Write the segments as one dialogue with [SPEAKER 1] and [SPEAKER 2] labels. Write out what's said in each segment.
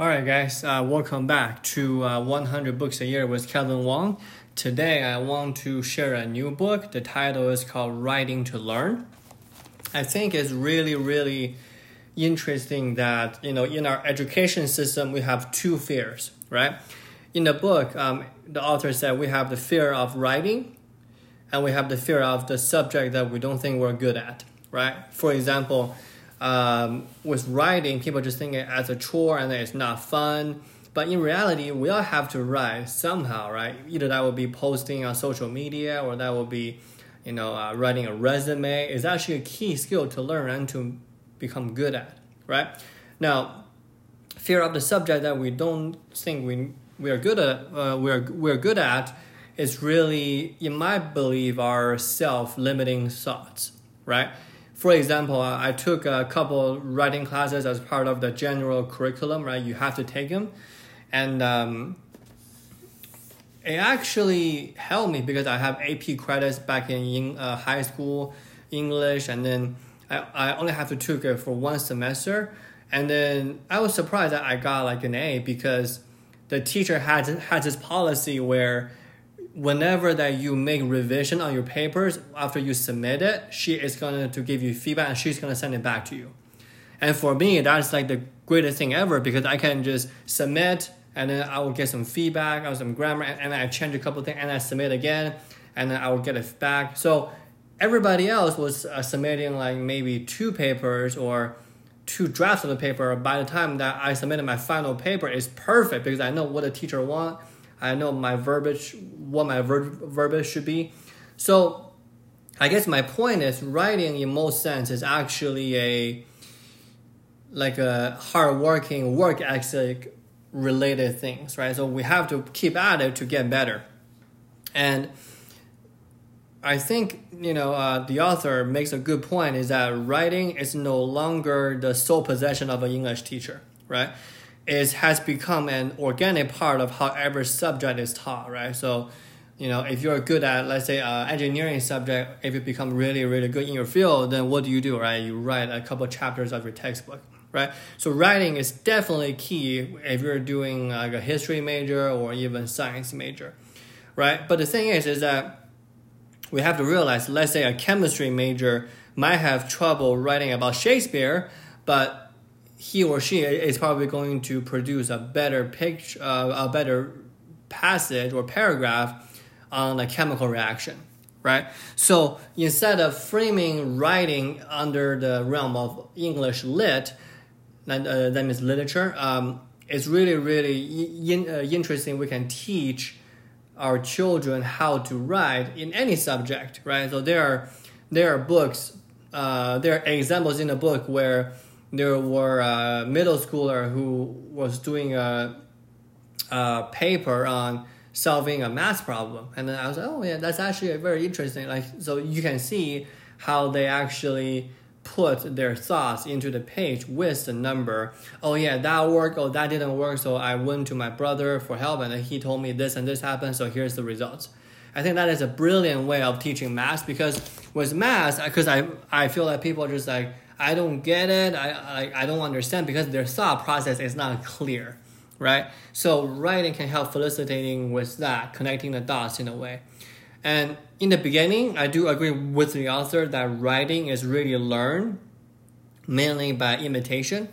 [SPEAKER 1] All right, guys, uh, welcome back to uh, 100 Books a Year with Keven Wang. Today, I want to share a new book. The title is called Writing to Learn. I think it's really, really interesting that you know in our education system we have two fears, right? In the book, um, the author said we have the fear of writing, and we have the fear of the subject that we don't think we're good at, right? For example um, with writing, people just think it as a chore and it's not fun. But in reality, we all have to write somehow, right? Either that will be posting on social media or that will be, you know, uh, writing a resume. It's actually a key skill to learn and to become good at, right? Now, fear of the subject that we don't think we we are good at, uh, we're we're good at, is really, in my belief, our self-limiting thoughts, right? For example, uh, I took a couple writing classes as part of the general curriculum, right? You have to take them. And um, it actually helped me because I have AP credits back in uh, high school, English, and then I, I only have to take it for one semester. And then I was surprised that I got like an A because the teacher had, had this policy where whenever that you make revision on your papers after you submit it, she is going to give you feedback and she's going to send it back to you. And for me, that's like the greatest thing ever because I can just submit and then I will get some feedback on some grammar and, I change a couple things and I submit again and then I will get it back. So everybody else was uh, submitting like maybe two papers or two drafts of the paper. By the time that I submitted my final paper, it's perfect because I know what the teacher want I know my verbiage, what my ver- verbiage should be. So I guess my point is writing in most sense is actually a like a hardworking work ethic related things, right? So we have to keep at it to get better. And I think you know uh, the author makes a good point is that writing is no longer the sole possession of an English teacher, right? Is has become an organic part of how every subject is taught, right? So, you know, if you're good at, let's say, uh, engineering subject, if you become really, really good in your field, then what do you do, right? You write a couple chapters of your textbook, right? So writing is definitely key if you're doing like a history major or even science major, right? But the thing is, is that we have to realize, let's say a chemistry major might have trouble writing about Shakespeare, but he or she is probably going to produce a better picture, uh, a better passage or paragraph on a chemical reaction, right? So instead of framing writing under the realm of English lit, that, uh, that means literature, um, it's really, really in, uh, interesting. We can teach our children how to write in any subject, right? So there are there are books, uh, there are examples in the book where there were a middle schooler who was doing a, a paper on solving a math problem. And then i was like oh yeah that's actually very interesting. Like so you can see how they actually put their thoughts into the page with the number. Oh yeah that worked. Oh that didn't work. So i went to my brother for help and he told me this and this happened so here's the results. I think that is a brilliant way of teaching math because with math because i i feel like people are just like I don't get it. I, I, I don't understand because their thought process is not clear, right? So writing can help facilitating with that, connecting the dots in a way. And in the beginning, I do agree with the author that writing is really learned mainly by imitation,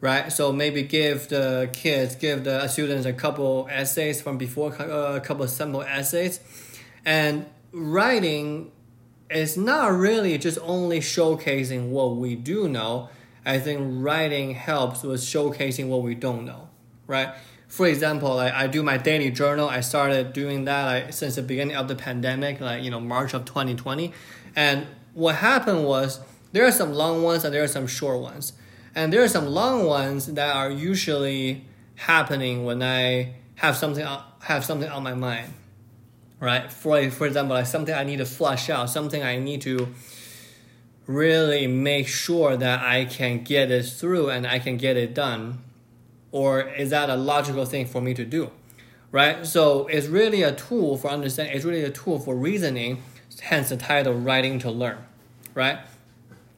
[SPEAKER 1] right? So maybe give the kids, give the students a couple essays from before, uh, a couple sample essays, and writing it's not really just only showcasing what we do know. I think writing helps with showcasing what we don't know, right? For example, like I do my daily journal. I started doing that like since the beginning of the pandemic, like you know March of 2020. And what happened was there are some long ones and there are some short ones, and there are some long ones that are usually happening when I have something have something on my mind right? For for example, like something I need to flush out, something I need to really make sure that I can get it through and I can get it done, or is that a logical thing for me to do, right? So it's really a tool for understanding. It's really a tool for reasoning. Hence the title "Writing to Learn," right?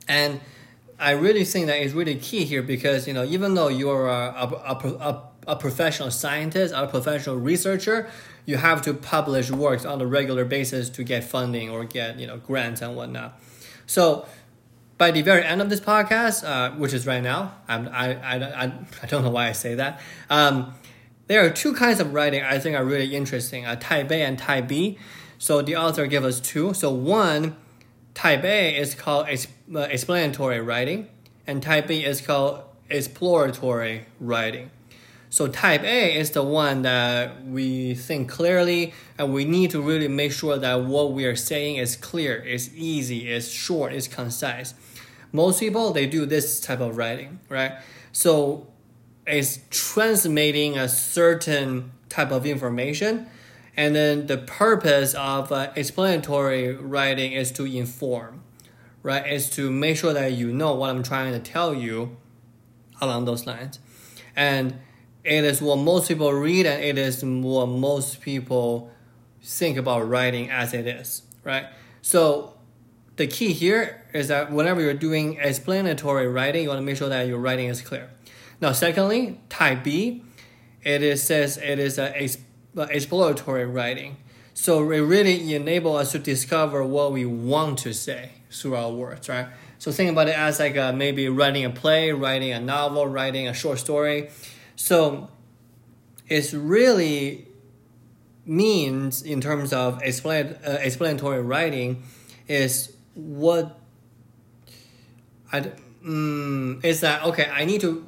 [SPEAKER 1] And I really think that is really key here because you know even though you're a, a, a, a professional scientist, a professional researcher, you have to publish works on a regular basis to get funding or get you know grants and whatnot. So by the very end of this podcast, uh, which is right now, I'm, I, I, I, I don't know why I say that. Um, there are two kinds of writing I think are really interesting, uh, type A and type B. So the author gave us two. So one, type A is called uh, explanatory writing, and type B is called exploratory writing. So type A is the one that we think clearly, and we need to really make sure that what we are saying is clear, is easy, is short, is concise. Most people they do this type of writing, right? So it's transmitting a certain type of information, and then the purpose of uh, explanatory writing is to inform, right? Is to make sure that you know what I'm trying to tell you along those lines, and it is what most people read and it is what most people think about writing as it is, right? So the key here is that whenever you're doing explanatory writing, you want to make sure that your writing is clear. Now, secondly, type B, it is, says it is a exploratory writing. So it really enables us to discover what we want to say through our words, right? So think about it as like a, maybe writing a play, writing a novel, writing a short story. So it's really means in terms of explain, uh, explanatory writing is what I um, is that okay? I need to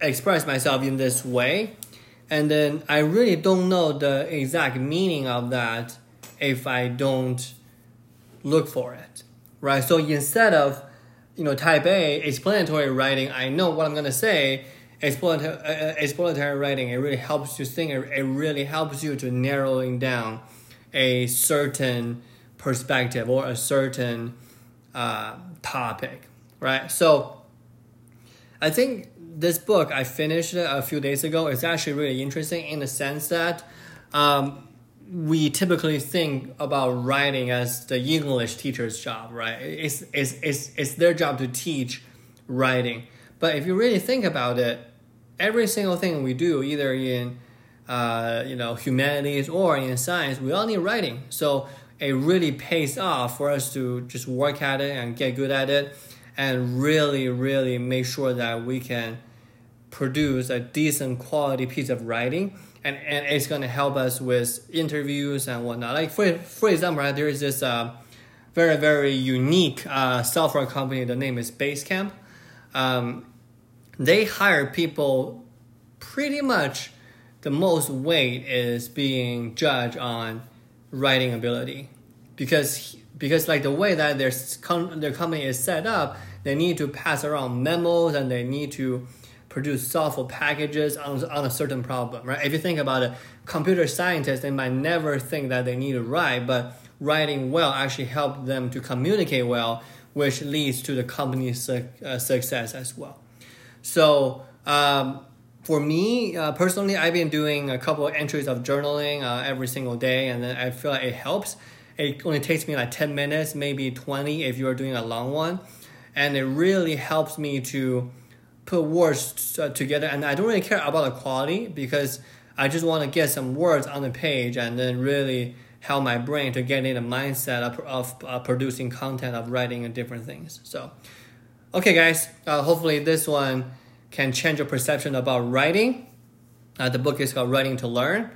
[SPEAKER 1] express myself in this way, and then I really don't know the exact meaning of that if I don't look for it, right? So instead of you know type A explanatory writing, I know what I'm gonna say explanatory, uh, uh, writing, it really helps you think, it really helps you to narrowing down a certain perspective or a certain uh, topic, right? So I think this book I finished a few days ago is actually really interesting in the sense that um, we typically think about writing as the English teacher's job, right? It's, it's, it's, it's their job to teach writing. But if you really think about it, every single thing we do, either in uh, you know humanities or in science, we all need writing. So it really pays off for us to just work at it and get good at it, and really, really make sure that we can produce a decent quality piece of writing. And, and it's going to help us with interviews and whatnot. Like for for example, right, there is this uh, very very unique uh, software company. The name is Basecamp. Um, they hire people pretty much the most weight is being judged on writing ability. Because because like the way that their their company is set up they need to pass around memos and they need to produce software packages on, on a certain problem right? If you think about it computer scientists they might never think that they need to write but writing well actually help them to communicate well which leads to the company's uh, success as well so um, for me uh, personally, I've been doing a couple of entries of journaling uh, every single day, and I feel like it helps. It only takes me like ten minutes, maybe twenty if you're doing a long one, and it really helps me to put words uh, together. And I don't really care about the quality because I just want to get some words on the page and then really help my brain to get in a mindset of, of uh, producing content of writing and different things. So. Okay, guys, uh, hopefully this one can change your perception about writing. Uh, the book is called Writing to Learn.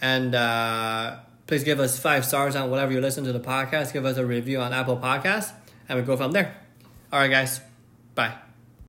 [SPEAKER 1] And uh, please give us five stars on whatever you listen to the podcast. Give us a review on Apple Podcasts, and we go from there. All right, guys. Bye.